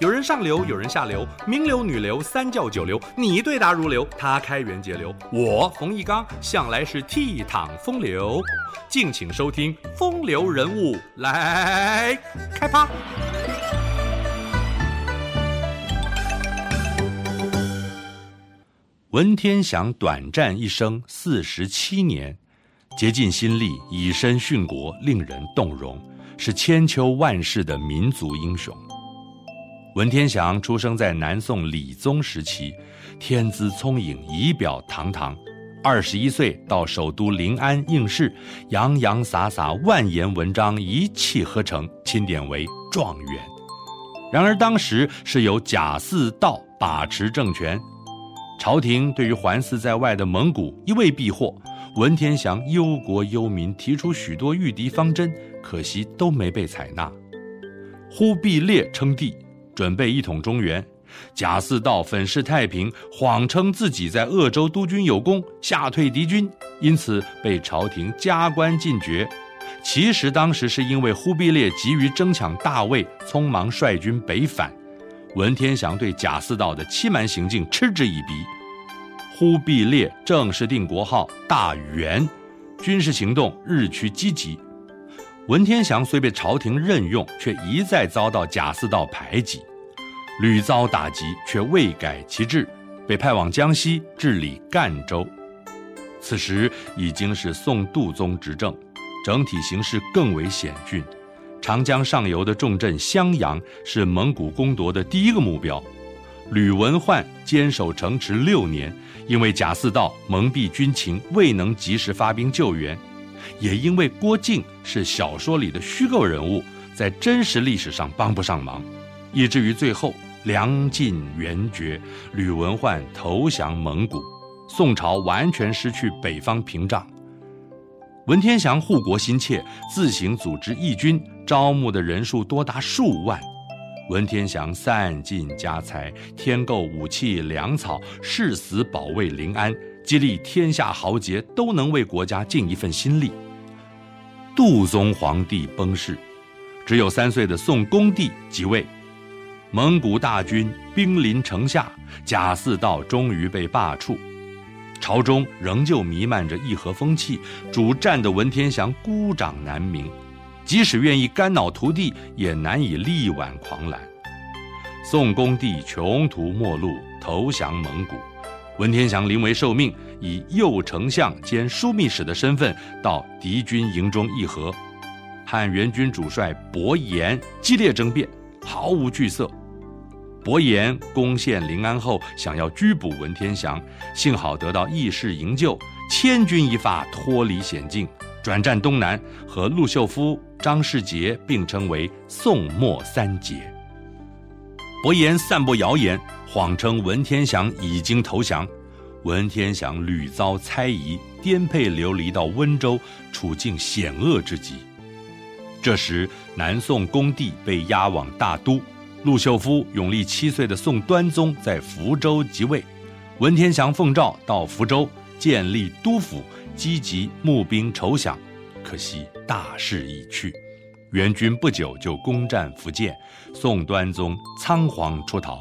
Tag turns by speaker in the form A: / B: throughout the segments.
A: 有人上流，有人下流，名流、女流、三教九流，你对答如流，他开源节流，我冯一刚向来是倜傥风流。敬请收听《风流人物》来开趴。文天祥短暂一生四十七年，竭尽心力，以身殉国，令人动容，是千秋万世的民族英雄。文天祥出生在南宋理宗时期，天资聪颖，仪表堂堂。二十一岁到首都临安应试，洋洋洒洒万言文章一气呵成，钦点为状元。然而当时是由贾似道把持政权，朝廷对于环伺在外的蒙古一味避祸，文天祥忧国忧民，提出许多御敌方针，可惜都没被采纳。忽必烈称帝。准备一统中原，贾似道粉饰太平，谎称自己在鄂州督军有功，吓退敌军，因此被朝廷加官进爵。其实当时是因为忽必烈急于争抢大位，匆忙率军北返。文天祥对贾似道的欺瞒行径嗤之以鼻。忽必烈正式定国号大元，军事行动日趋积极。文天祥虽被朝廷任用，却一再遭到贾似道排挤，屡遭打击，却未改其志，被派往江西治理赣州。此时已经是宋度宗执政，整体形势更为险峻。长江上游的重镇襄阳是蒙古攻夺的第一个目标。吕文焕坚守城池六年，因为贾似道蒙蔽军情，未能及时发兵救援。也因为郭靖是小说里的虚构人物，在真实历史上帮不上忙，以至于最后梁晋元绝，吕文焕投降蒙古，宋朝完全失去北方屏障。文天祥护国心切，自行组织义军，招募的人数多达数万。文天祥散尽家财，添购武器粮草，誓死保卫临安，激励天下豪杰都能为国家尽一份心力。杜宗皇帝崩逝，只有三岁的宋恭帝即位。蒙古大军兵临城下，贾似道终于被罢黜。朝中仍旧弥漫着议和风气，主战的文天祥孤掌难鸣，即使愿意肝脑涂地，也难以力挽狂澜。宋恭帝穷途末路，投降蒙古。文天祥临危受命，以右丞相兼枢密使的身份到敌军营中议和，和元军主帅伯颜激烈争辩，毫无惧色。伯颜攻陷临安后，想要拘捕文天祥，幸好得到义士营救，千钧一发脱离险境，转战东南，和陆秀夫、张世杰并称为宋末三杰。伯颜散布谣言。谎称文天祥已经投降，文天祥屡遭猜疑，颠沛流离到温州，处境险恶之极。这时，南宋恭帝被押往大都，陆秀夫永历七岁的宋端宗在福州即位，文天祥奉诏到福州建立都府，积极募兵筹饷，可惜大势已去，元军不久就攻占福建，宋端宗仓皇出逃。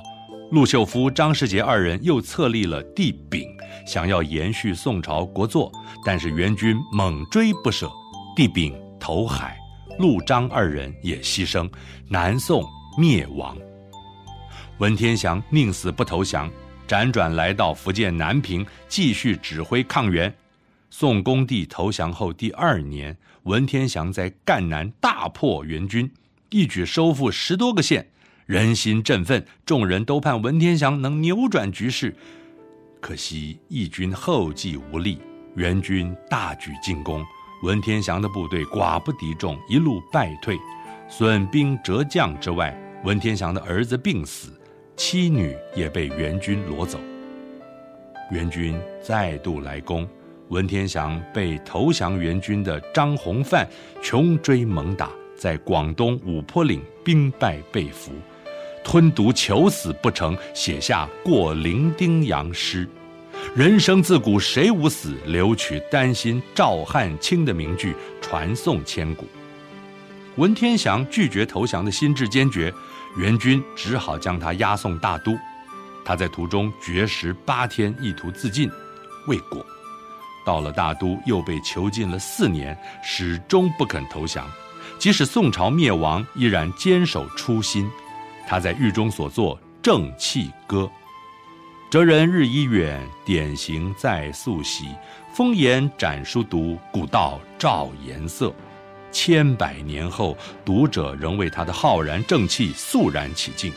A: 陆秀夫、张世杰二人又册立了帝昺，想要延续宋朝国祚，但是元军猛追不舍，帝昺投海，陆张二人也牺牲，南宋灭亡。文天祥宁死不投降，辗转来到福建南平，继续指挥抗元。宋恭帝投降后第二年，文天祥在赣南大破元军，一举收复十多个县。人心振奋，众人都盼文天祥能扭转局势，可惜义军后继无力，元军大举进攻，文天祥的部队寡不敌众，一路败退，损兵折将之外，文天祥的儿子病死，妻女也被援军掳走。援军再度来攻，文天祥被投降援军的张弘范穷追猛打，在广东五坡岭兵败被俘。吞毒求死不成，写下《过零丁洋》诗：“人生自古谁无死，留取丹心照汗青”的名句传颂千古。文天祥拒绝投降的心志坚决，元军只好将他押送大都。他在途中绝食八天，意图自尽，未果。到了大都，又被囚禁了四年，始终不肯投降。即使宋朝灭亡，依然坚守初心。他在狱中所作《正气歌》：“哲人日已远，典型在溯溪。风言展书读，古道照颜色。千百年后，读者仍为他的浩然正气肃然起敬。”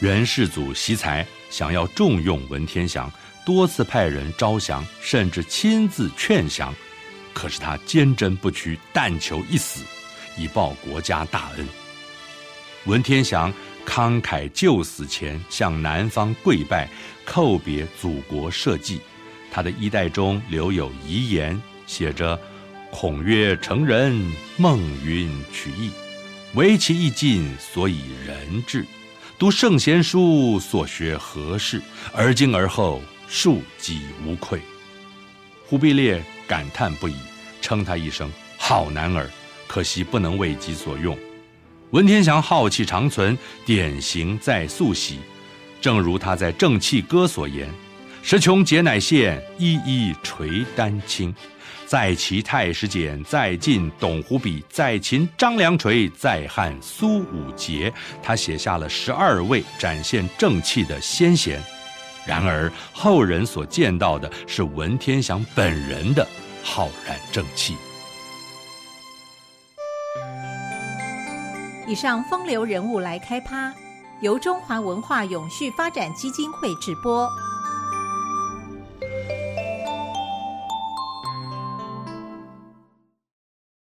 A: 元世祖惜才，想要重用文天祥，多次派人招降，甚至亲自劝降，可是他坚贞不屈，但求一死，以报国家大恩。文天祥慷慨就死前向南方跪拜，叩别祖国社稷。他的衣带中留有遗言，写着：“孔曰成人，孟云取义，唯其义尽，所以仁至。”读圣贤书，所学何事？而今而后，庶几无愧。忽必烈感叹不已，称他一声好男儿，可惜不能为己所用。文天祥浩气长存，典型在素喜。正如他在《正气歌》所言：“时穷节乃现，一一垂丹青。”再齐太史简，再晋董狐笔，再秦张良垂，再汉苏武节。他写下了十二位展现正气的先贤。然而后人所见到的是文天祥本人的浩然正气。
B: 以上风流人物来开趴，由中华文化永续发展基金会直播。